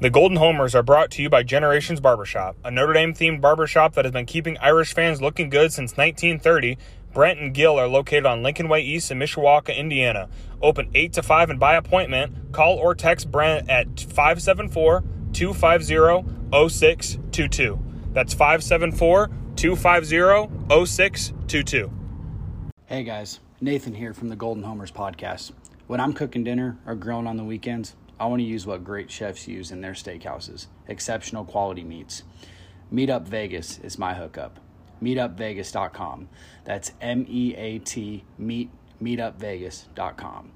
The Golden Homers are brought to you by Generations Barbershop, a Notre Dame themed barbershop that has been keeping Irish fans looking good since 1930. Brent and Gill are located on Lincoln Way East in Mishawaka, Indiana. Open 8 to 5 and by appointment. Call or text Brent at 574 250 0622. That's 574 250 0622. Hey guys, Nathan here from the Golden Homers podcast. When I'm cooking dinner or grilling on the weekends, I want to use what great chefs use in their steakhouses exceptional quality meats. Meat Up Vegas is my hookup. Meatupvegas.com. That's M E A T meet meatupvegas.com.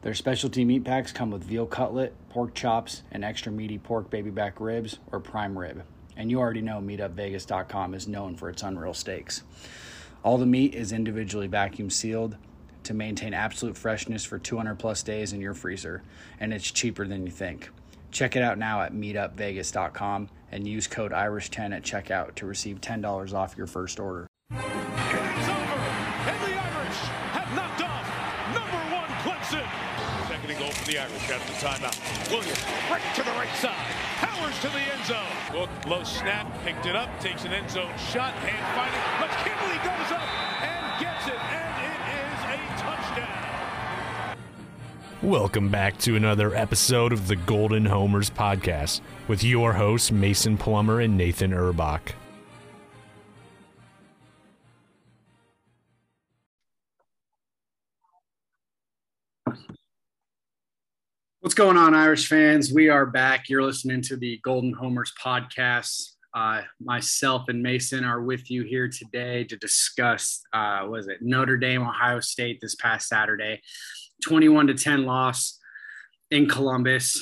Their specialty meat packs come with veal cutlet, pork chops, and extra meaty pork baby back ribs or prime rib. And you already know meatupvegas.com is known for its unreal steaks. All the meat is individually vacuum sealed to maintain absolute freshness for 200 plus days in your freezer, and it's cheaper than you think. Check it out now at meatupvegas.com and use code IRISH10 at checkout to receive $10 off your first order. It's over, and the Irish have knocked off number one Clemson. Second and goal for the Irish after timeout. Williams right to the right side. Powers to the end zone. Look, low snap, picked it up, takes an end zone shot, hand fighting. McKinley goes up and gets it, and Welcome back to another episode of the Golden Homers podcast with your hosts, Mason Plummer and Nathan Urbach. What's going on, Irish fans? We are back. You're listening to the Golden Homers podcast. Uh, myself and Mason are with you here today to discuss, uh, was it Notre Dame, Ohio State this past Saturday, 21 to 10 loss in Columbus.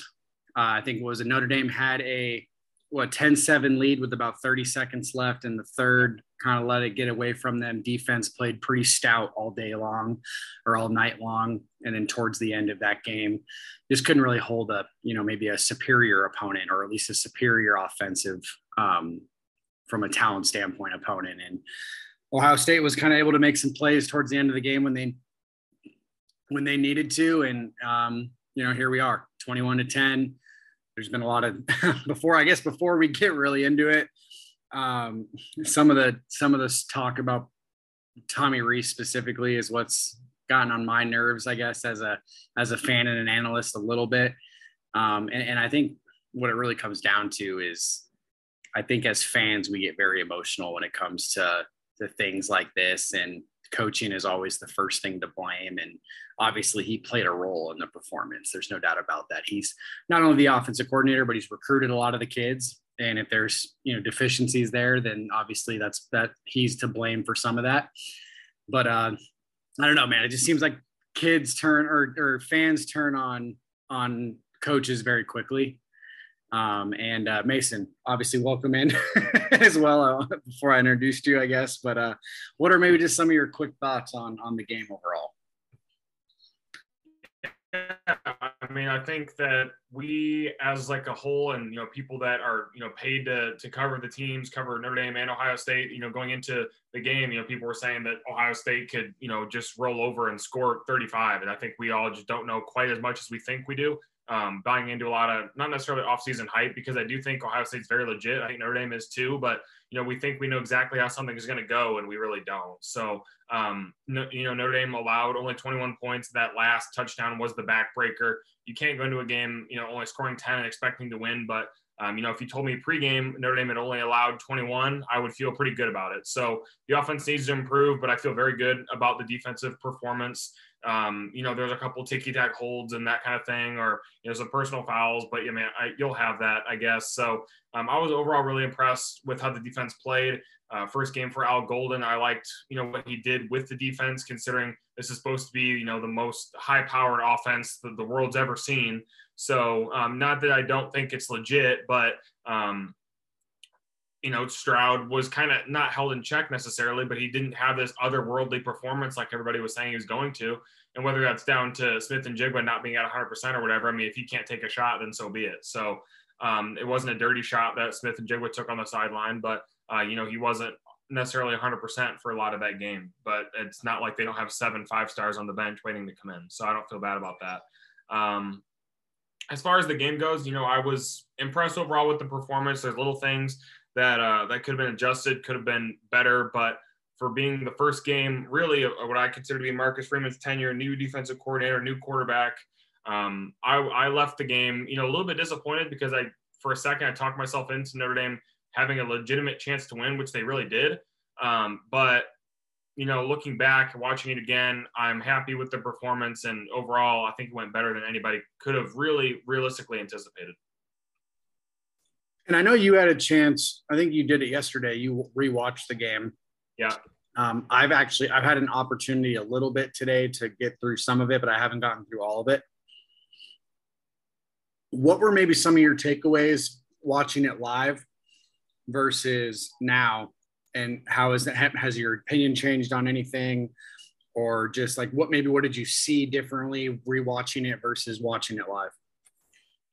Uh, I think it was a Notre Dame had a what 10-7 lead with about 30 seconds left in the third kind of let it get away from them. Defense played pretty stout all day long or all night long and then towards the end of that game just couldn't really hold up you know maybe a superior opponent or at least a superior offensive um, from a talent standpoint opponent. And ohio state was kind of able to make some plays towards the end of the game when they when they needed to and um, you know here we are 21 to 10 there's been a lot of before i guess before we get really into it um, some of the some of this talk about tommy Rees specifically is what's gotten on my nerves i guess as a as a fan and an analyst a little bit. Um, and, and i think what it really comes down to is i think as fans we get very emotional when it comes to to things like this. And coaching is always the first thing to blame and obviously he played a role in the performance there's no doubt about that. He's not only the offensive coordinator but he's recruited a lot of the kids and if there's you know deficiencies there then obviously that's that he's to blame for some of that. But uh i don't know man it just seems like kids turn or, or fans turn on on coaches very quickly um, and uh, Mason, obviously, welcome in as well. Uh, before I introduced you, I guess, but uh, what are maybe just some of your quick thoughts on on the game overall? I mean, I think that we, as like a whole, and you know, people that are you know paid to to cover the teams, cover Notre Dame and Ohio State. You know, going into the game, you know, people were saying that Ohio State could you know just roll over and score 35, and I think we all just don't know quite as much as we think we do um, buying into a lot of not necessarily offseason hype because I do think Ohio State's very legit. I think Notre Dame is too, but you know we think we know exactly how something is going to go, and we really don't. So um, no, you know Notre Dame allowed only 21 points. That last touchdown was the backbreaker. You can't go into a game you know only scoring 10 and expecting to win, but um, you know, if you told me pregame Notre Dame had only allowed 21, I would feel pretty good about it. So the offense needs to improve, but I feel very good about the defensive performance. Um, you know, there's a couple ticky tack holds and that kind of thing, or you know, some personal fouls, but yeah, man, I, you'll have that, I guess. So um, I was overall really impressed with how the defense played. Uh, first game for Al Golden, I liked you know what he did with the defense, considering this is supposed to be you know the most high-powered offense that the world's ever seen. So um, not that I don't think it's legit, but um, you know, Stroud was kind of not held in check necessarily, but he didn't have this otherworldly performance like everybody was saying he was going to. And whether that's down to Smith-Njigba not being at 100% or whatever, I mean, if he can't take a shot, then so be it. So um, it wasn't a dirty shot that Smith-Njigba took on the sideline, but, uh, you know, he wasn't necessarily 100% for a lot of that game. But it's not like they don't have seven five stars on the bench waiting to come in. So I don't feel bad about that. Um, as far as the game goes, you know, I was impressed overall with the performance. There's little things that uh, that could have been adjusted, could have been better, but for being the first game, really what I consider to be Marcus Freeman's tenure, new defensive coordinator, new quarterback. Um, I, I left the game, you know, a little bit disappointed because I, for a second, I talked myself into Notre Dame having a legitimate chance to win, which they really did. Um, but you know, looking back, watching it again, I'm happy with the performance, and overall, I think it went better than anybody could have really realistically anticipated. And I know you had a chance. I think you did it yesterday. You rewatched the game. Yeah. Um, I've actually I've had an opportunity a little bit today to get through some of it, but I haven't gotten through all of it. What were maybe some of your takeaways watching it live versus now and how is that has your opinion changed on anything or just like what maybe what did you see differently rewatching it versus watching it live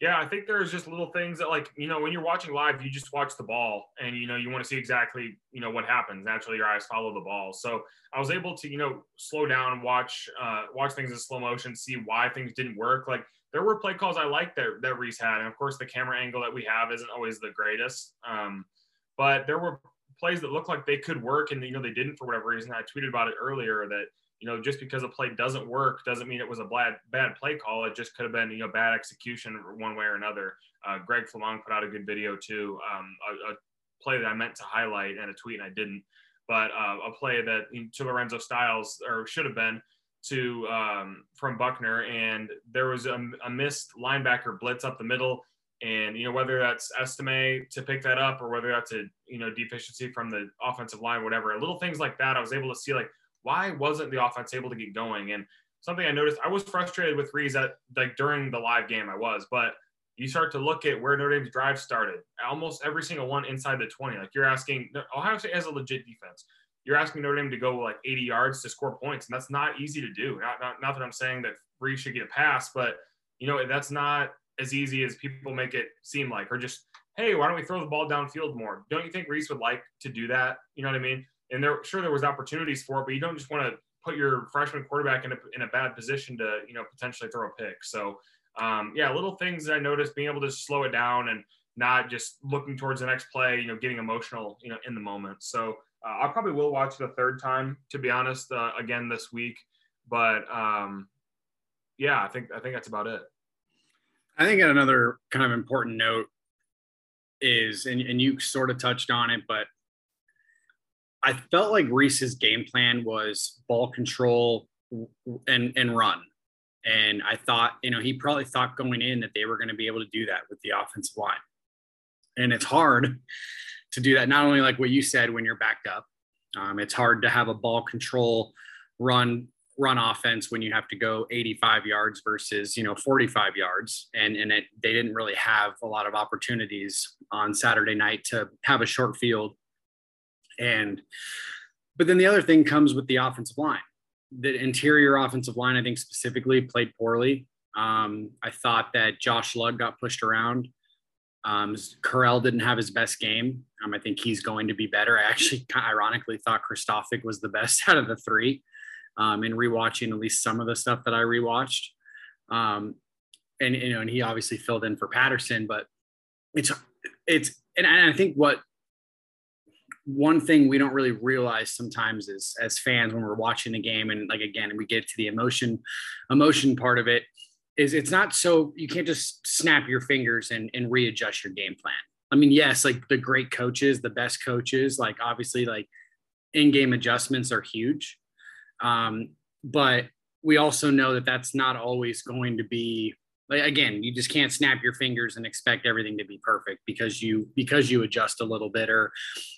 yeah i think there's just little things that like you know when you're watching live you just watch the ball and you know you want to see exactly you know what happens. Naturally your eyes follow the ball. So i was able to you know slow down watch uh watch things in slow motion see why things didn't work. Like there were play calls i liked that that Rees had and of course the camera angle that we have isn't always the greatest um but there were plays that looked like they could work and you know they didn't for whatever reason. I tweeted about it earlier that you know just because a play doesn't work doesn't mean it was a bad bad play call. It just could have been you know bad execution one way or another. Uh, Greg Flamong put out a good video too, um, a, a, play that I meant to highlight and a tweet and I didn't, but uh, a play that to Lorenzo Styles or should have been to um, from Buckner, and there was a, a, missed linebacker blitz up the middle. And you know whether that's Estime to pick that up or whether that's a you know deficiency from the offensive line, whatever. Little things like that, I was able to see like why wasn't the offense able to get going? And something I noticed, I was frustrated with Rees at like during the live game, I was, but you start to look at where Notre Dame's drive started. Almost every single one inside the 20. Like you're asking, Ohio State has a legit defense. You're asking Notre Dame to go like 80 yards to score points, and that's not easy to do. Not, not, not that I'm saying that Rees should get a pass, but you know that's not as easy as people make it seem like, or just, hey, why don't we throw the ball downfield more? Don't you think Rees would like to do that? You know what I mean? And there, sure, there was opportunities for it, but you don't just want to put your freshman quarterback in a, in a bad position to, you know, potentially throw a pick. So, um, yeah, little things that I noticed being able to slow it down and not just looking towards the next play, you know, getting emotional, you know, in the moment. So uh, I probably will watch it a third time, to be honest, uh, again this week. But um, yeah, I think I think that's about it. I think another kind of important note is, and, and you sort of touched on it, but I felt like Rees's game plan was ball control and and run. And I thought, you know, he probably thought going in that they were going to be able to do that with the offensive line. And it's hard to do that, not only like what you said when you're backed up, um, it's hard to have a ball control run run offense when you have to go 85 yards versus you know 45 yards and and it, they didn't really have a lot of opportunities on saturday night to have a short field and but then the other thing comes with the offensive line the interior offensive line i think specifically played poorly um, i thought that josh lugg got pushed around um, Correll didn't have his best game. Um, I think he's going to be better. I actually, ironically, thought Kristofic was the best out of the three um, and rewatching at least some of the stuff that I rewatched. Um, and you know, and he obviously filled in for Patterson, but it's it's and I think what one thing we don't really realize sometimes is as fans when we're watching the game and like again we get to the emotion emotion part of it is it's not so you can't just snap your fingers and, and readjust your game plan. I mean yes like the great coaches the best coaches like obviously like in-game adjustments are huge um, but we also know that that's not always going to be like again you just can't snap your fingers and expect everything to be perfect because you because you adjust a little bit or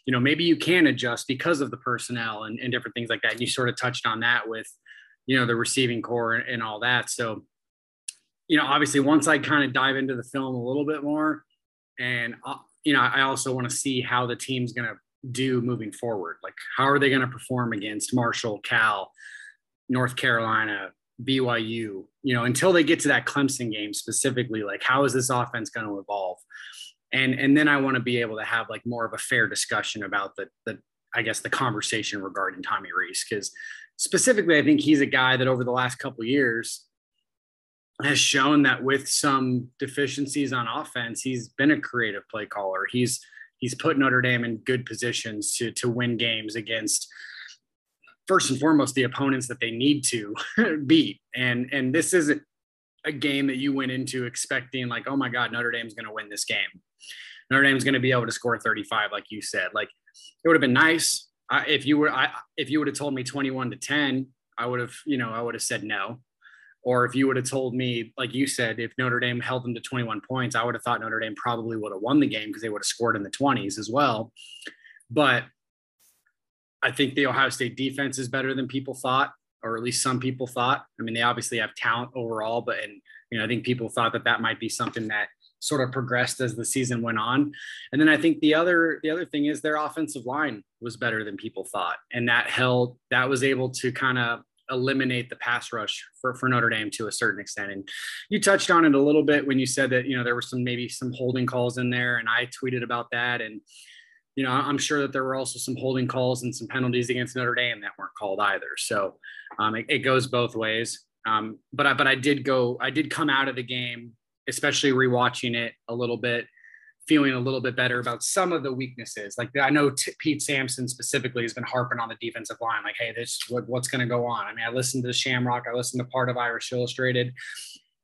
you know maybe you can adjust because of the personnel and, and different things like that and you sort of touched on that with you know the receiving core and, and all that so you know obviously once i kind of dive into the film a little bit more and uh, you know i also want to see how the team's going to do moving forward? Like, how are they going to perform against Marshall, Cal, North Carolina, BYU? You know, until they get to that Clemson game specifically, like, how is this offense going to evolve? And and then I want to be able to have like more of a fair discussion about the the I guess the conversation regarding Tommy Rees because specifically I think he's a guy that over the last couple years has shown that with some deficiencies on offense, he's been a creative play caller. He's he's put Notre Dame in good positions to to win games against first and foremost the opponents that they need to beat. And and this isn't a game that you went into expecting like, oh my God, Notre Dame's going to win this game. Notre Dame's going to be able to score 35, like you said. Like it would have been nice I, if you were I, if you would have told me 21 to 10, I would have you know I would have said no. Or if you would have told me, like you said, if Notre Dame held them to 21 points, I would have thought Notre Dame probably would have won the game because they would have scored in the 20s as well. But I think the Ohio State defense is better than people thought, or at least some people thought. I mean, they obviously have talent overall, but and you know, I think people thought that that might be something that sort of progressed as the season went on. And then I think the other the other thing is their offensive line was better than people thought, and that held that was able to kind of eliminate the pass rush for, for Notre Dame to a certain extent. And you touched on it a little bit when you said that, you know, there were some, maybe some holding calls in there and I tweeted about that. And, you know, I'm sure that there were also some holding calls and some penalties against Notre Dame that weren't called either. So um, it, it, goes both ways. Um, but I, but I did go, I did come out of the game, especially rewatching it a little bit feeling a little bit better about some of the weaknesses. Like I know T- Pete Sampson specifically has been harping on the defensive line, like, hey, this what, what's going to go on. I mean, I listened to Shamrock, I listened to part of Irish Illustrated,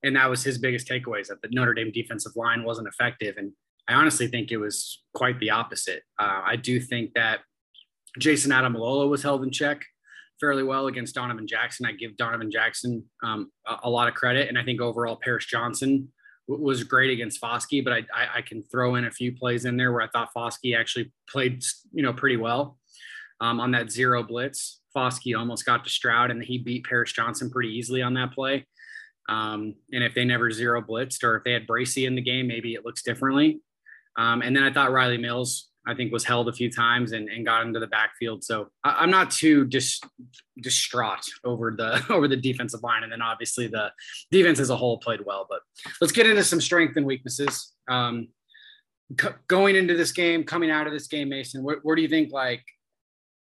and that was his biggest takeaways that the Notre Dame defensive line wasn't effective. And I honestly think it was quite the opposite. Uh, I do think that Jayson Ademilola was held in check fairly well against Donovan Jackson. I give Donovan Jackson um, a, a, lot of credit, and I think overall Paris Johnson was great against Foskey, but I, I, I, can throw in a few plays in there where I thought Foskey actually played, you know, pretty well um, on that zero blitz. Foskey almost got to Stroud and he beat Paris Johnson pretty easily on that play. Um, and if they never zero blitzed or if they had Bracy in the game, maybe it looks differently. Um, and then I thought Rylie Mills I think was held a few times and, and got into the backfield. So I, am not too dis, distraught over the over the defensive line. And then obviously the defense as a whole played well. But let's get into some strength and weaknesses. Um, c- going into this game, coming out of this game, Mason, where do you think like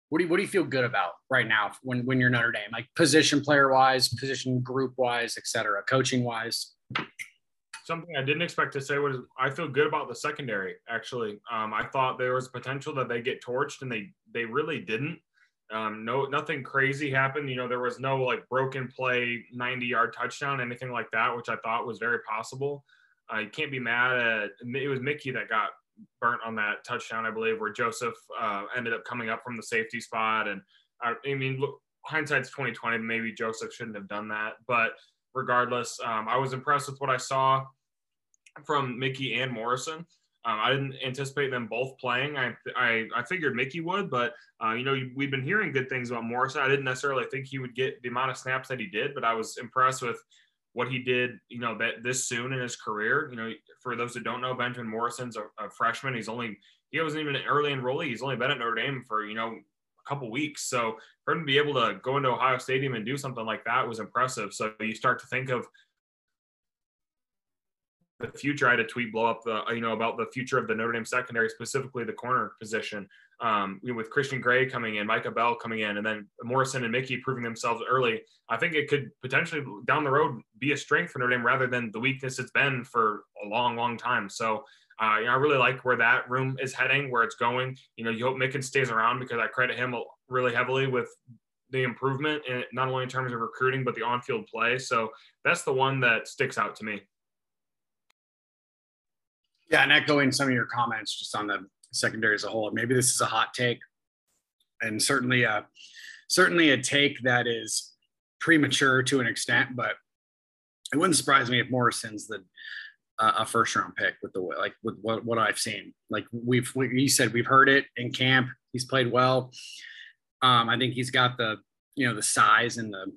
what do you what do you feel good about right now when when you're Notre Dame, like position player wise, position group wise, et cetera, coaching wise? Something I didn't expect to say was I feel good about the secondary. Actually, um, I thought there was potential that they get torched, and they they really didn't. Um, no, nothing crazy happened. You know, there was no like broken play, 90 yard touchdown, anything like that, which I thought was very possible. You can't be mad at it. Was Mickey that got burnt on that touchdown, I believe, where Joseph uh, ended up coming up from the safety spot. And I, I mean, look, hindsight's 2020. Maybe Joseph shouldn't have done that, but regardless, um, I was impressed with what I saw from Mickey and Morrison. Um, I didn't anticipate them both playing. I I, I figured Mickey would, but uh, you know we've been hearing good things about Morrison. I didn't necessarily think he would get the amount of snaps that he did, but I was impressed with what he did. You know that this soon in his career. You know, for those that don't know, Benjamin Morrison's a, a freshman. He's only he wasn't even an early enrollee. He's only been at Notre Dame for you know a couple weeks. So for him to be able to go into Ohio Stadium and do something like that was impressive. So you start to think of the future. I had a tweet blow up the you know about the future of the Notre Dame secondary, specifically the corner position. Um, with Christian Gray coming in, Micah Bell coming in, and then Morrison and Mickey proving themselves early. I think it could potentially down the road be a strength for Notre Dame rather than the weakness it's been for a long, long time. So. Uh, you know, I really like where that room is heading, where it's going. You know, you hope Mickens stays around because I credit him really heavily with the improvement, in, not only in terms of recruiting but the on-field play. So that's the one that sticks out to me. Yeah, and echoing some of your comments just on the secondary as a whole, maybe this is a hot take, and certainly a certainly a take that is premature to an extent, but it wouldn't surprise me if Morrison's the uh, a first round pick with the like with what, what I've seen. Like we've we, you said we've heard it in camp. He's played well. Um, I think he's got the you know the size and the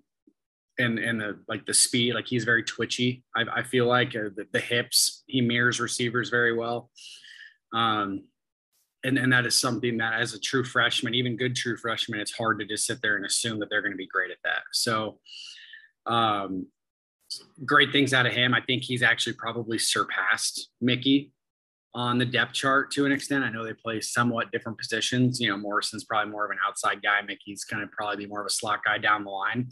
and and the like the speed like he's very twitchy. I, I feel like uh, the, the, hips he mirrors receivers very well. Um and and that is something that as a true freshman even good true freshman it's hard to just sit there and assume that they're going to be great at that. So um great things out of him. I think he's actually probably surpassed mickey on the depth chart to an extent. I know they play somewhat different positions. You know morrison's probably more of an outside guy. Mickey's going to probably be more of a slot guy down the line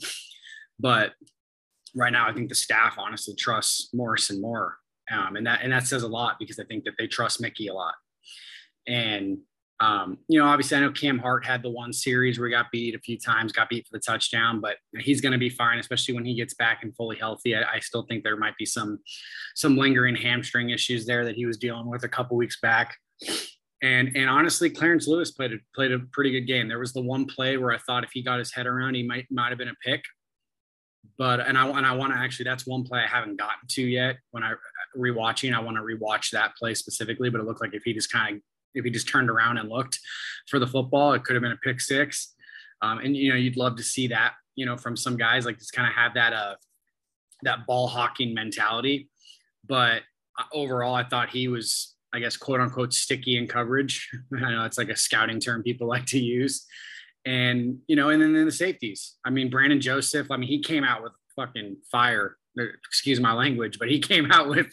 but right now, I think the staff honestly trusts Morrison more. Um, and that and that says a lot because I think that they trust Mickey a lot. And um, you know, obviously, I know Cam Hart had the one series where he got beat a few times, got beat for the touchdown, but he's going to be fine, especially when he gets back and fully healthy. I, I, still think there might be some some lingering hamstring issues there that he was dealing with a couple weeks back. And and honestly, Clarence Lewis played a, played a pretty good game. There was the one play where I thought if he got his head around, he might might have been a pick. But and I and I want to actually that's one play I haven't gotten to yet. When I rewatching, I want to rewatch that play specifically. But it looked like if he just kind of if he just turned around and looked for the football, it could have been a pick six. Um, and you know, you'd love to see that, you know, from some guys like just kind of have that uh that ball hawking mentality. But uh, overall, I thought he was, I guess, quote unquote, sticky in coverage. I know it's like a scouting term people like to use. And you know, and then, then the safeties. I mean, Brandon Joseph. I mean, he came out with fucking fire. Er, excuse my language, but he came out with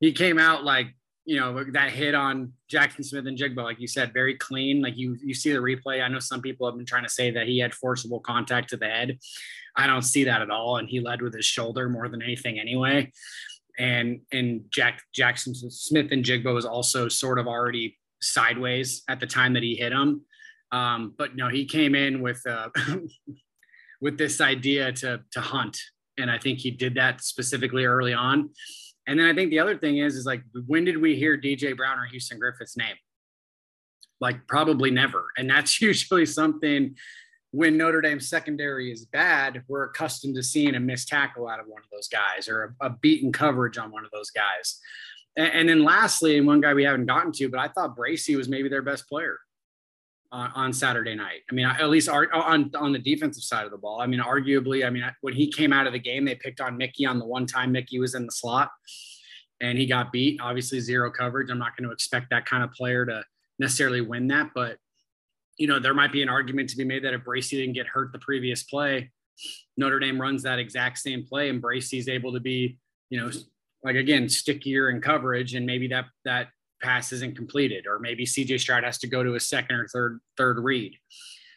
he came out like you know that hit on Jaxon Smith-Njigba, like you said, very clean. Like you you see the replay. I know some people have been trying to say that he had forcible contact to the head. I don't see that at all, and he led with his shoulder more than anything anyway. And and Jack Jaxon Smith-Njigba was also sort of already sideways at the time that he hit him. Um, but no, he came in with uh, with this idea to to hunt, and I think he did that specifically early on. And then I think the other thing is, is like, when did we hear DJ Brown or Houston Griffith's name? Like, probably never. And that's usually something when Notre Dame secondary is bad, we're accustomed to seeing a missed tackle out of one of those guys or a, a beaten coverage on one of those guys. And, and, then lastly, and one guy we haven't gotten to, but I thought Bracy was maybe their best player on, on Saturday night. I mean, at least on, on the defensive side of the ball. I mean, arguably, I mean, when he came out of the game, they picked on Mickey on the one time Mickey was in the slot and he got beat. Obviously, zero coverage. I'm not going to expect that kind of player to necessarily win that, but you know, there might be an argument to be made that if Bracy didn't get hurt the previous play, Notre Dame runs that exact same play and Bracy's able to be, you know, like again, stickier in coverage and maybe that that pass isn't completed, or maybe CJ Stroud has to go to a second or third third read.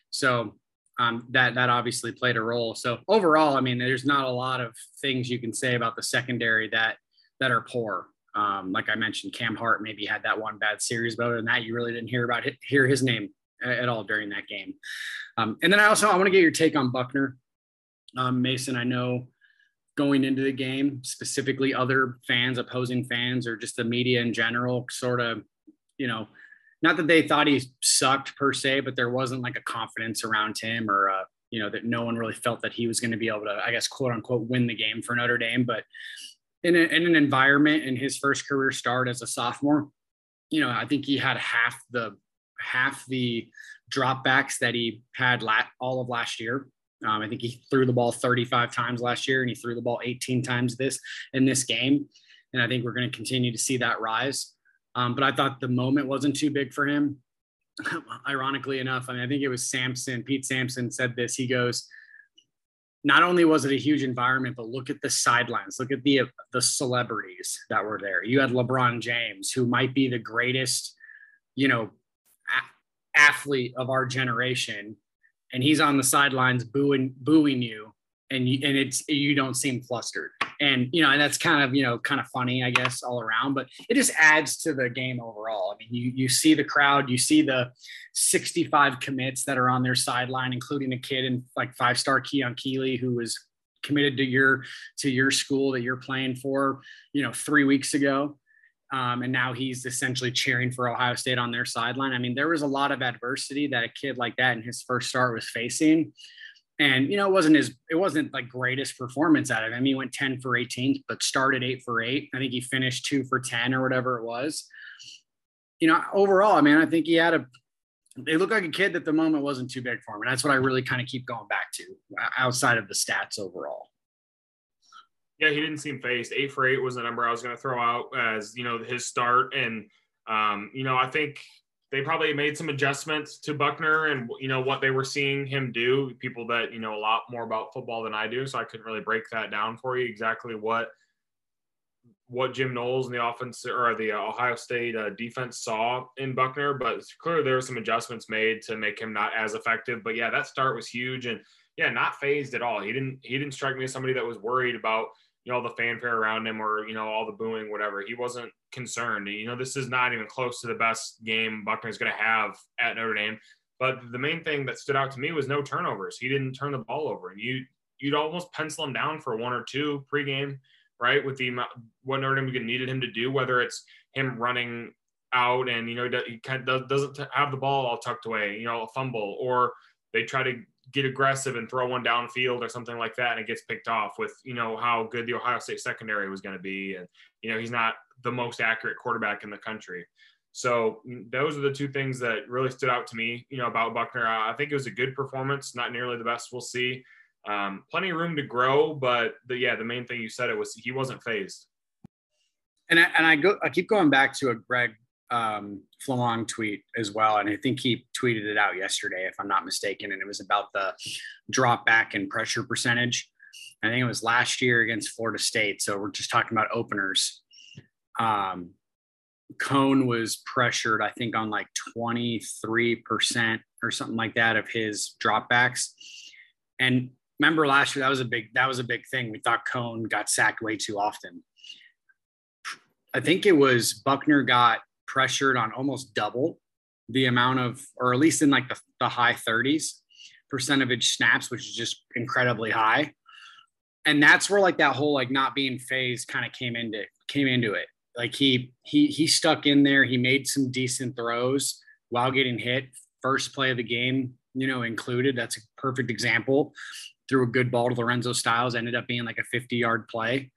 So um, that that obviously played a role. So overall, I mean, there's not a lot of things you can say about the secondary that that are poor. Um, like I mentioned, Cam Hart maybe had that one bad series, but other than that, you really didn't hear about hear his name at all during that game. Um, and then I also I want to get your take on Buckner, um, Mason. I know going into the game, specifically other fans, opposing fans, or just the media in general, sort of, you know, not that they thought he sucked per se, but there wasn't like a confidence around him or, uh, you know, that no one really felt that he was going to be able to, I guess, quote unquote, win the game for Notre Dame. But in, a, in an environment in his first career start as a sophomore, you know, I think he had half the half the dropbacks that he had all of last year. Um, I think he threw the ball 35 times last year, and he threw the ball 18 times this in this game. And I think we're going to continue to see that rise. Um, but I thought the moment wasn't too big for him. Ironically enough, I mean, I think it was Sampson. Pete Sampson said this. He goes, "Not only was it a huge environment, but look at the sidelines. Look at the the celebrities that were there. You had LeBron James, who might be the greatest, you know, athlete of our generation." And he's on the sidelines booing booing you and you, and it's you don't seem flustered. And you know and that's kind of you know kind of funny i guess all around but it just adds to the game overall. I mean you you see the crowd you see the 65 commits that are on their sideline including a kid in like five star keon keeley who was committed to your to your school that you're playing for you know three weeks ago um, and now he's essentially cheering for Ohio State on their sideline. I mean, there was a lot of adversity that a kid like that in his first start was facing. And you know, it wasn't his it wasn't like greatest performance out of him. He went 10 for 18, but started eight for eight. I think he finished two for 10 or whatever it was. You know, overall, I mean, I think he had a It looked like a kid that the moment wasn't too big for him. And that's what I really kind of keep going back to outside of the stats overall. Yeah, he didn't seem phased. Eight for eight was the number I was going to throw out as you know his start, and um, you know I think they probably made some adjustments to Buckner and you know what they were seeing him do. People that you know a lot more about football than I do, so I couldn't really break that down for you exactly what what Jim Knowles and the offense or the Ohio State uh, defense saw in Buckner, but clearly there were some adjustments made to make him not as effective. But yeah, that start was huge, and yeah, not phased at all. He didn't he didn't strike me as somebody that was worried about you know the fanfare around him or you know all the booing whatever. He wasn't concerned. You know this is not even close to the best game buckner's going to have at notre dame. But the main thing that stood out to me was no turnovers. He didn't turn the ball over. And you you'd almost pencil him down for one or two pregame right with the what notre dame needed him to do whether it's him running out and you know he doesn't have the ball all tucked away you know a fumble or they try to get aggressive and throw one downfield or something like that and it gets picked off with you know how good the ohio state secondary was going to be and you know he's not the most accurate quarterback in the country. So mm, those are the two things that really stood out to me you know about buckner. I think it was a good performance not nearly the best we'll see. Um, plenty of room to grow but the, yeah the main thing you said it was he wasn't phased. And I, and I go I keep going back to a Greg um, tweet as well, and I think he tweeted it out yesterday, if I'm not mistaken, and it was about the drop back and pressure percentage. I think it was last year against Florida State. So we're just talking about openers. Um, Coan was pressured, I think, on like 23% or something like that of his dropbacks. And remember last year that was a big that was a big thing. We thought Coan got sacked way too often. I think it was Buckner got pressured on almost double the amount of, or at least in like the, the high 30s percentage snaps, which is just incredibly high. And that's where like that whole like not being phased kind of came into came into it. Like he he he stuck in there. He made some decent throws while getting hit. First play of the game, you know, included. That's a perfect example. Threw a good ball to Lorenzo Styles, ended up being like a 50 yard play.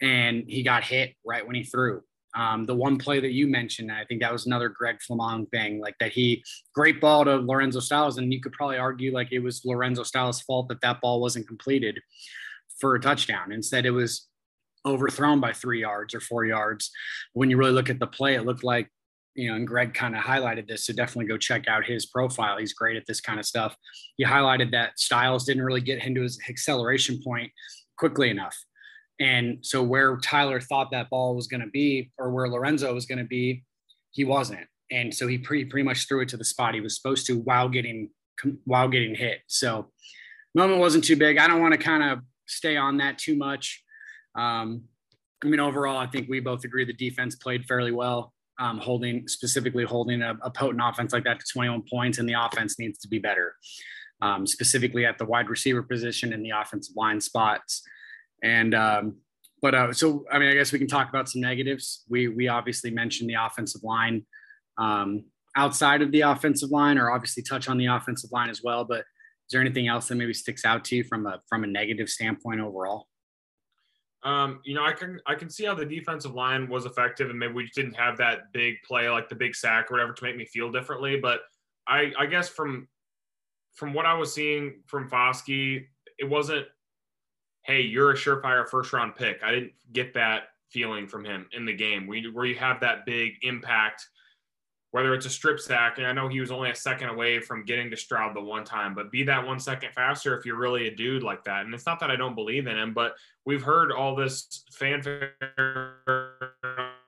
And he got hit right when he threw. Um, the one play that you mentioned, I think that was another Greg Flamong thing, like that he great ball to Lorenzo Styles, and you could probably argue like it was Lorenzo Styles' fault that that ball wasn't completed for a touchdown. Instead, it was overthrown by three yards or four yards. When you really look at the play, it looked like you know, and Greg kind of highlighted this, so definitely go check out his profile. He's great at this kind of stuff. He highlighted that Styles didn't really get into his acceleration point quickly enough. And so where Tyler thought that ball was going to be, or where Lorenzo was going to be, he wasn't. And so he pretty pretty much threw it to the spot he was supposed to while getting while getting hit. So moment wasn't too big. I don't want to kind of stay on that too much. Um, I mean, overall, I think we both agree the defense played fairly well, um, holding specifically holding a, a, potent offense like that to 21 points, and the offense needs to be better, um, specifically at the wide receiver position and the offensive line spots. And um, but uh, so I mean, I guess we can talk about some negatives. We we obviously mentioned the offensive line. Um, outside of the offensive line, or obviously touch on the offensive line as well. But is there anything else that maybe sticks out to you from a from a negative standpoint overall? Um, you know, I can I can see how the defensive line was effective, and maybe we didn't have that big play like the big sack or whatever to make me feel differently. But I I guess from from what I was seeing from Foskey, it wasn't hey, you're a surefire first round pick. I didn't get that feeling from him in the game where you have that big impact, whether it's a strip sack. And I know he was only a second away from getting to Stroud the one time, but be that one second faster if you're really a dude like that. And it's not that I don't believe in him, but we've heard all this fanfare,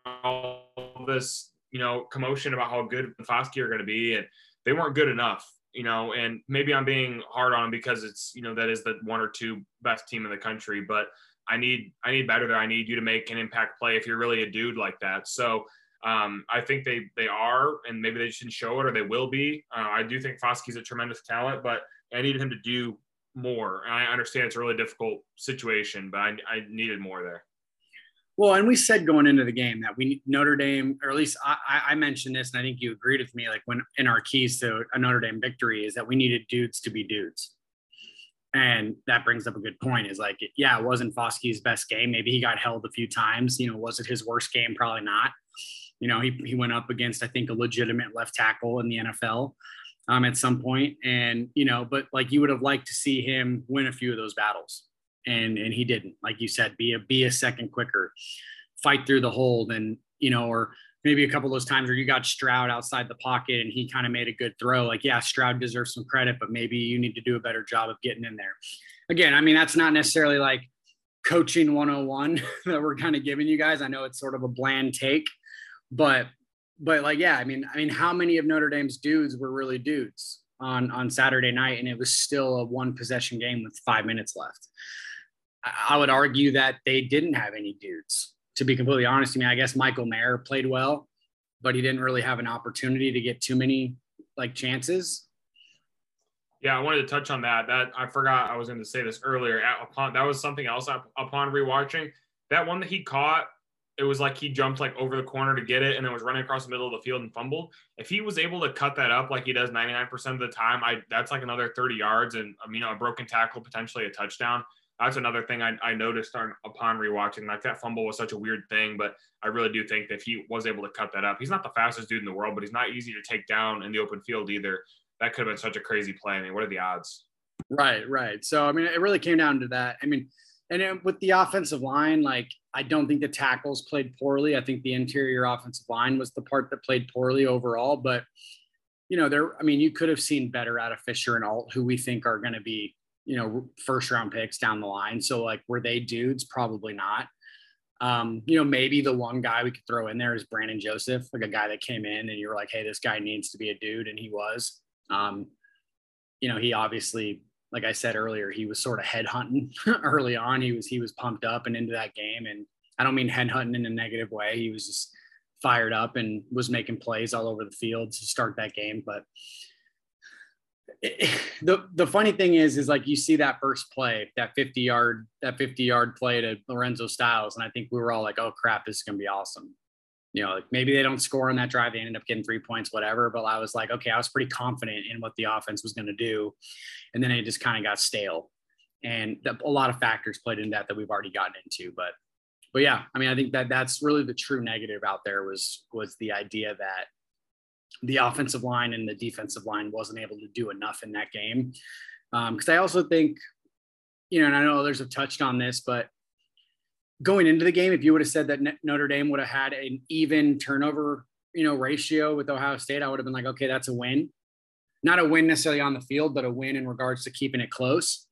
all this, you know, commotion about how good the Foskey are going to be. And they weren't good enough you know, and maybe I'm being hard on him because it's, you know, that is the one or two best team in the country, but I need, I need better there. I need you to make an impact play if you're really a dude like that. So um, I think they, they are, and maybe they shouldn't show it or they will be. Uh, I do think Foskey's a tremendous talent, but I needed him to do more. And I understand it's a really difficult situation, but I, I needed more there. Well, and we said going into the game that we Notre Dame, or at least I, I, mentioned this, and I think you agreed with me. Like when in our keys to a Notre Dame victory is that we needed dudes to be dudes, and that brings up a good point. Is like, yeah, it wasn't Foskey's best game. Maybe he got held a few times. You know, was it his worst game? Probably not. You know, he he went up against I think a legitimate left tackle in the NFL um, at some point, and you know, but like you would have liked to see him win a few of those battles and and he didn't. Like you said, be a be a second quicker, fight through the hold, and you know, or maybe a couple of those times where you got Stroud outside the pocket and he kind of made a good throw. Like, yeah, Stroud deserves some credit, but maybe you need to do a better job of getting in there. Again, I mean, that's not necessarily like coaching 101 that we're kind of giving you guys. I know it's sort of a bland take, but but like yeah, I mean, I mean, how many of Notre Dame's dudes were really dudes? on on Saturday night, and it was still a one possession game with five minutes left. I, would argue that they didn't have any dudes. To be completely honest, I mean, I guess Michael Mayer played well, but he didn't really have an opportunity to get too many like chances. Yeah, I wanted to touch on that. That I forgot I was going to say this earlier. Upon that was something else upon rewatching. That one that he caught it was like he jumped like over the corner to get it and then was running across the middle of the field and fumbled. If he was able to cut that up like he does 99% of the time, I that's like another 30 yards and you know a broken tackle, potentially a touchdown. That's another thing I, I noticed on, upon rewatching. Like that fumble was such a weird thing, but I really do think that he was able to cut that up, he's not the fastest dude in the world, but he's not easy to take down in the open field either. That could have been such a crazy play. I mean, what are the odds? Right, right. So I mean, it really came down to that. I mean, and it, with the offensive line, like I don't think the tackles played poorly. I think the interior offensive line was the part that played poorly overall. But you know, there. I mean, you could have seen better out of Fisher and Alt, who we think are going to be you know first round picks down the line. So like, were they dudes? Probably not. Um, you know, maybe the one guy we could throw in there is Brandon Joseph, like a guy that came in and you were like, hey, this guy needs to be a dude, and he was. Um, you know, he obviously like I said earlier, he was sort of head hunting early on. He was he was pumped up and into that game, and I don't mean head hunting in a negative way. He was just fired up and was making plays all over the field to start that game. But the the funny thing is, is like you see that first play, that 50 yard, that 50 yard play to Lorenzo Styles, and I think we were all like, "Oh crap, this is gonna be awesome." you know, like maybe they don't score on that drive, they ended up getting three points, whatever. But I was like, okay, I was pretty confident in what the offense was to do, and then it just kind of got stale, and a lot of factors played into that that we've already gotten into. But, but yeah, I mean, I think that that's really the true negative out there was was the idea that the offensive line and the defensive line wasn't able to do enough in that game. Because um, I also think, you know, and I know others have touched on this, but going into the game, if you would have said that Notre Dame would have had an even turnover, you know, ratio with Ohio State, I would have been like, okay, that's a win. Not a win necessarily on the field, but a win in regards to keeping it close.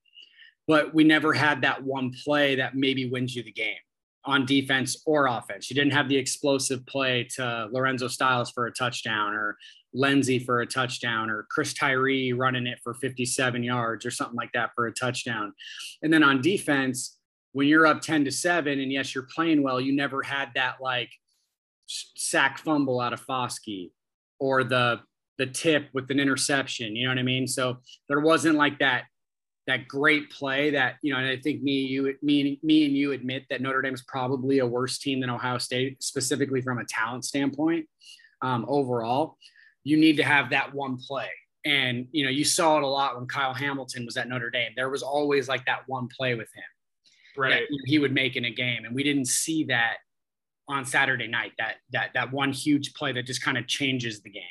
But we never had that one play that maybe wins you the game on defense or offense. You didn't have the explosive play to Lorenzo Styles for a touchdown or Lenzy for a touchdown or Chris Tyree running it for 57 yards or something like that for a touchdown. And then on defense, when you're up 10 to 7 and yes you're playing well you never had that like sack fumble out of Foskey or the the tip with an interception you know what i mean so there wasn't like that that great play that you know and i think me you me me and you admit that notre dame is probably a worse team than ohio state specifically from a talent standpoint um, overall you need to have that one play and you know you saw it a lot when kyle hamilton was at notre dame there was always like that one play with him right. he would make in a game. And we didn't see that on Saturday night, that that that one huge play that just kind of changes the game.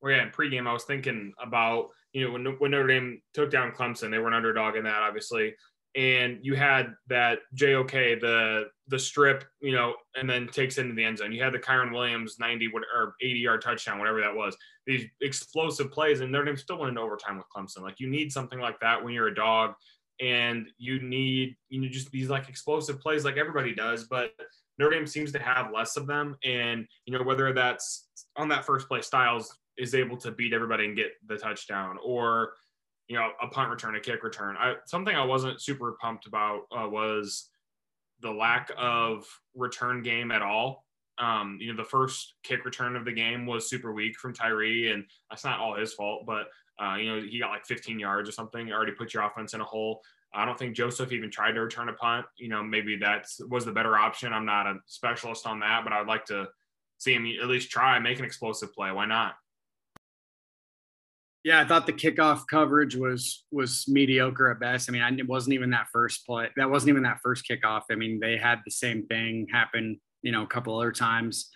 Well, yeah, in pregame, I was thinking about, you know, when, when Notre Dame took down Clemson, they were an underdog in that, obviously. And you had that JOK, the the strip, you know, and then takes into the end zone. You had the Kyren Williams 90 or 80 yard touchdown, whatever that was. These explosive plays, and Notre Dame still went into overtime with Clemson. Like you need something like that when you're a dog and you need you know just these like explosive plays like everybody does but Notre Dame seems to have less of them and you know whether that's on that first play Styles is able to beat everybody and get the touchdown or you know a punt return a kick return I, something I wasn't super pumped about uh, was the lack of return game at all um, you know, the first kick return of the game was super weak from Tyree, and that's not all his fault, but uh, you know, he got like 15 yards or something, already put your offense in a hole. I don't think Joseph even tried to return a punt. You know, maybe that was the better option. I'm not a specialist on that, but I'd like to see him at least try make an explosive play. Why not? Yeah, I thought the kickoff coverage was was mediocre at best. I mean, I, it wasn't even that first play. That wasn't even that first kickoff. I mean, they had the same thing happen, you know, a couple other times.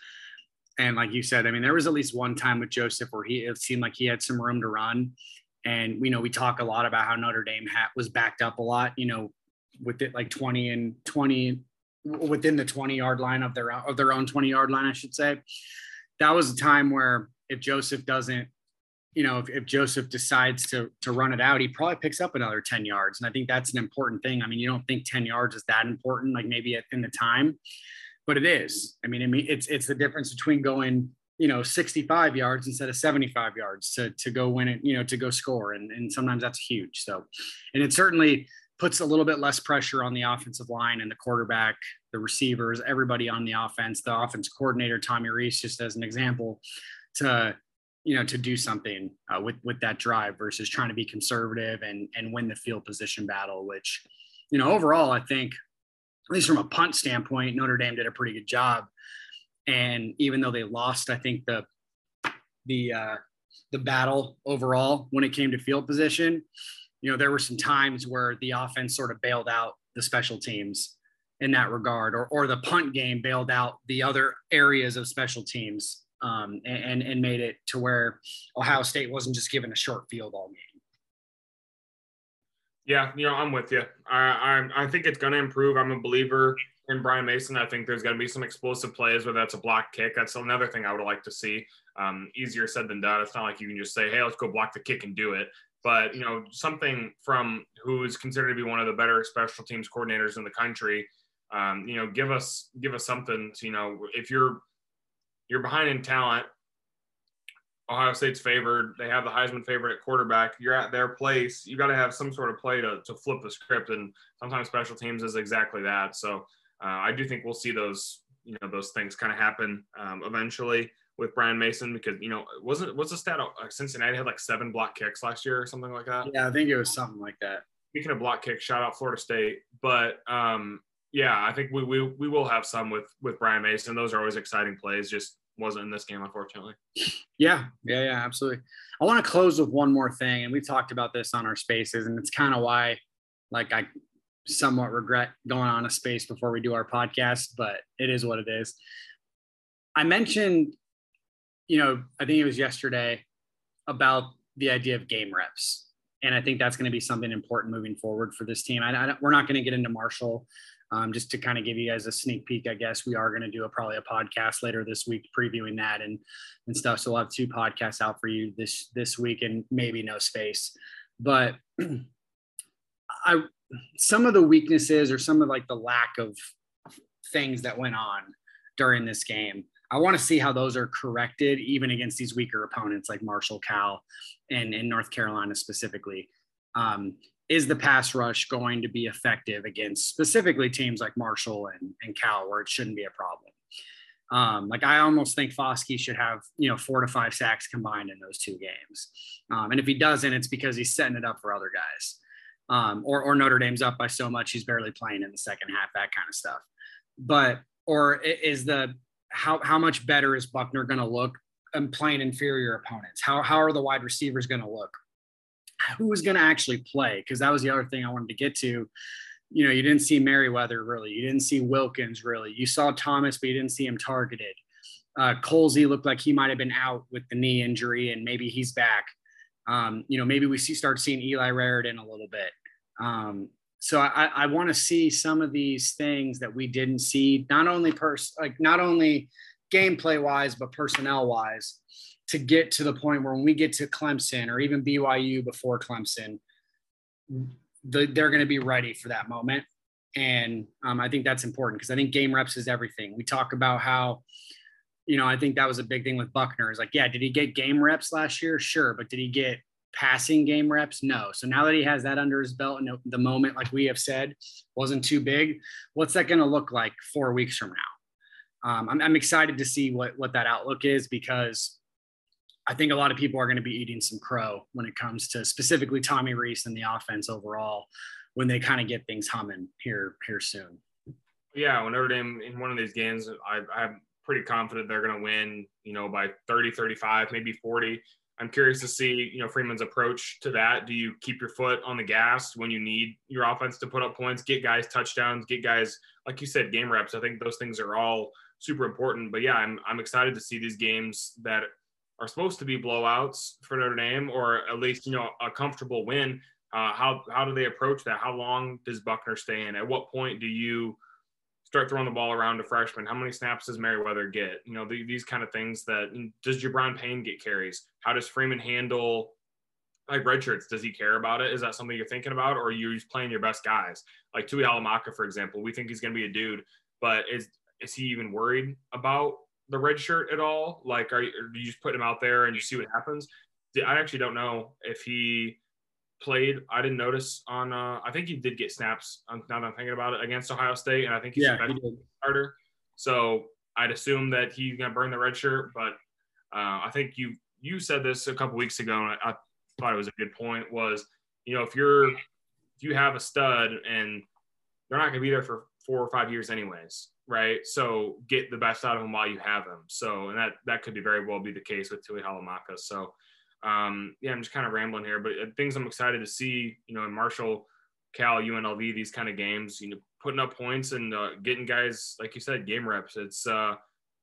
And like you said, I mean, there was at least one time with Joseph where he it seemed like he had some room to run. And you know, we talk a lot about how Notre Dame hat was backed up a lot, you know, with it like 20 and 20 within the 20 yard line of their of their own 20 yard line, I should say. That was a time where if Joseph doesn't, you know, if, if Joseph decides to to run it out, he probably picks up another 10 yards. And I think that's an important thing. I mean, you don't think 10 yards is that important, like maybe in the time but it is. I mean, I mean, it's it's the difference between going you know 65 yards instead of 75 yards to to go win it you know to go score and and sometimes that's huge so and it certainly puts a little bit less pressure on the offensive line and the quarterback the receivers everybody on the offense the offense coordinator tommy Rees, just as an example to you know to do something uh, with with that drive versus trying to be conservative and and win the field position battle which you know overall i think at least from a punt standpoint notre dame did a pretty good job. And even though they lost i think the the uh the battle overall when it came to field position you know there were some times where the offense sort of bailed out the special teams in that regard or or the punt game bailed out the other areas of special teams um, and and made it to where Ohio State wasn't just given a short field all game. Yeah, you know, I'm with you. I I, I think it's going to improve. I'm a believer in Brian Mason. I think there's going to be some explosive plays, whether that's a block kick. That's another thing I would like to see. Um, easier said than done. It's not like you can just say, "Hey, let's go block the kick and do it." But you know, something from who is considered to be one of the better special teams coordinators in the country. Um, you know, give us give us something. To, you know, if you're you're behind in talent. Ohio State's favored. They have the Heisman favorite at quarterback. You're at their place. You got to have some sort of play to, to flip the script. And sometimes special teams is exactly that. So uh, I do think we'll see those, you know, those things kind of happen um, eventually with Brian Mason because, you know, wasn't, what's the stat? Uh, Cincinnati had like seven block kicks last year or something like that. Yeah, I think it was something like that. Speaking of block kicks, shout out Florida State. But um, yeah, I think we, we, we will have some with, with Brian Mason. Those are always exciting plays. Just wasn't in this game, unfortunately. Yeah, yeah, yeah, absolutely. I want to close with one more thing, and we've talked about this on our spaces, and it's kind of why, like, I somewhat regret going on a space before we do our podcast, but it is what it is. I mentioned, you know, I think it was yesterday about the idea of game reps. And I think that's going to be something important moving forward for this team. I, I, we're not going to get into Marshall um, just to kind of give you guys a sneak peek, I guess we are going to do a, probably a podcast later this week previewing that and and stuff. So we'll have two podcasts out for you this this week and maybe no space. But I some of the weaknesses or some of like the lack of things that went on during this game. I want to see how those are corrected, even against these weaker opponents like Marshall, Cal, and in North Carolina specifically. Um, is the pass rush going to be effective against specifically teams like Marshall and, and Cal, where it shouldn't be a problem? Um, like I almost think Foskey should have you know four to five sacks combined in those two games, um, and if he doesn't, it's because he's setting it up for other guys, um, or or Notre Dame's up by so much he's barely playing in the second half, that kind of stuff. But or is the how how much better is Buckner going to look and playing inferior opponents? How how are the wide receivers going to look? Who was going to actually play because that was the other thing I wanted to get to. You know, you didn't see Merriweather really, you didn't see Wilkins really. You saw Thomas, but you didn't see him targeted. Uh, Colzie looked like he might have been out with the knee injury, and maybe he's back. Um, you know, maybe we see start seeing Eli Raridon a little bit. Um, so I, I want to see some of these things that we didn't see, not only pers- like not only gameplay wise, but personnel wise to get to the point where when we get to Clemson or even BYU before Clemson, the, they're going to be ready for that moment. And um, I think that's important because I think game reps is everything. We talk about how, you know, I think that was a big thing with Buckner Is like, yeah, did he get game reps last year? Sure, but did he get passing game reps? No. So now that he has that under his belt and the moment, like we have said, wasn't too big, what's that going to look like four weeks from now? Um, I'm, I'm excited to see what what that outlook is because I think a lot of people are going to be eating some crow when it comes to specifically Tommy Rees and the offense overall when they kind of get things humming here here soon. Yeah, when Notre Dame in one of these games, I, I'm pretty confident they're going to win, you know, by 30, 35, maybe 40. I'm curious to see, you know, Freeman's approach to that. Do you keep your foot on the gas when you need your offense to put up points, get guys touchdowns, get guys, like you said, game reps? I think those things are all super important. But yeah, I'm I'm excited to see these games that are supposed to be blowouts for Notre Dame, or at least you know a comfortable win. Uh, how how do they approach that? How long does Buckner stay in? At what point do you start throwing the ball around to freshmen? How many snaps does Merriweather get? You know the, these kind of things. That does Gi'Bran Payne get carries? How does Freeman handle like red shirts? Does he care about it? Is that something you're thinking about, or are you just playing your best guys? Like Tuihalamaka, for example, we think he's going to be a dude, but is is he even worried about the red shirt at all? Like, are you, you just put him out there and you see what happens? I actually don't know if he played. I didn't notice on. Uh, I think he did get snaps. Now that I'm thinking about it, against Ohio State, and I think he's Yeah, a he starter. So I'd assume that he's gonna burn the red shirt. But uh, I think you you said this a couple weeks ago, and I, I thought it was a good point. Was you know if you're if you have a stud and they're not gonna be there for four or five years anyways, right? So get the best out of them while you have them. So and that that could be very well be the case with Tuihalamaka. So um, yeah, I'm just kind of rambling here, but uh, things I'm excited to see, you know, in Marshall, Cal, UNLV, these kind of games, you know, putting up points and uh, getting guys, like you said, game reps. It's uh,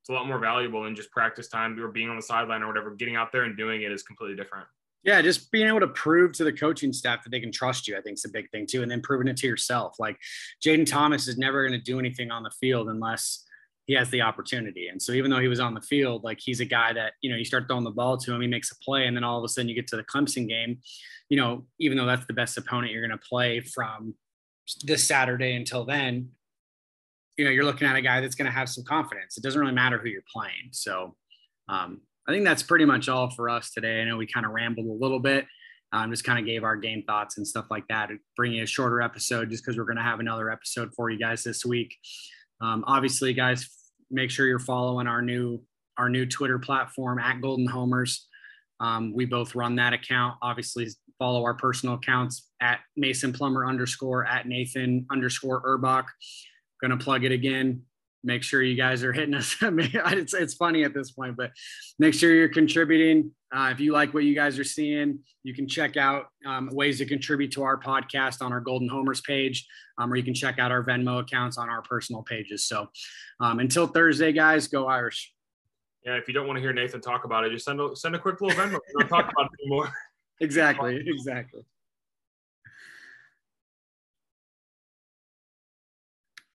it's a lot more valuable than just practice time or being on the sideline or whatever. Getting out there and doing it is completely different. Yeah, just being able to prove to the coaching staff that they can trust you, I think is a big thing too. And then proving it to yourself. Like Jayden Thomas is never going to do anything on the field unless he has the opportunity. And so even though he was on the field, like he's a guy that, you know, you start throwing the ball to him, he makes a play. And then all of a sudden you get to the Clemson game, you know, even though that's the best opponent you're going to play from this Saturday until then, you know, you're looking at a guy that's going to have some confidence. It doesn't really matter who you're playing. So um, I think that's pretty much all for us today. I know we kind of rambled a little bit. Um, just kind of gave our game thoughts and stuff like that. Bringing a shorter episode just because we're going to have another episode for you guys this week. Um, obviously, guys, make sure you're following our new our new Twitter platform at Golden Homers. Um, we both run that account. Obviously, follow our personal accounts at Mason Plummer underscore at Nathan underscore Urbach. Gonna plug it again. Make sure you guys are hitting us. it's, it's funny at this point, but make sure you're contributing. Uh, if you like what you guys are seeing, you can check out um, ways to contribute to our podcast on our Golden Homers page, um, or you can check out our Venmo accounts on our personal pages. So um, until Thursday, guys, go Irish. Yeah, if you don't want to hear Nathan talk about it, just send a, send a quick little Venmo. We don't talk about it anymore. Exactly. Exactly.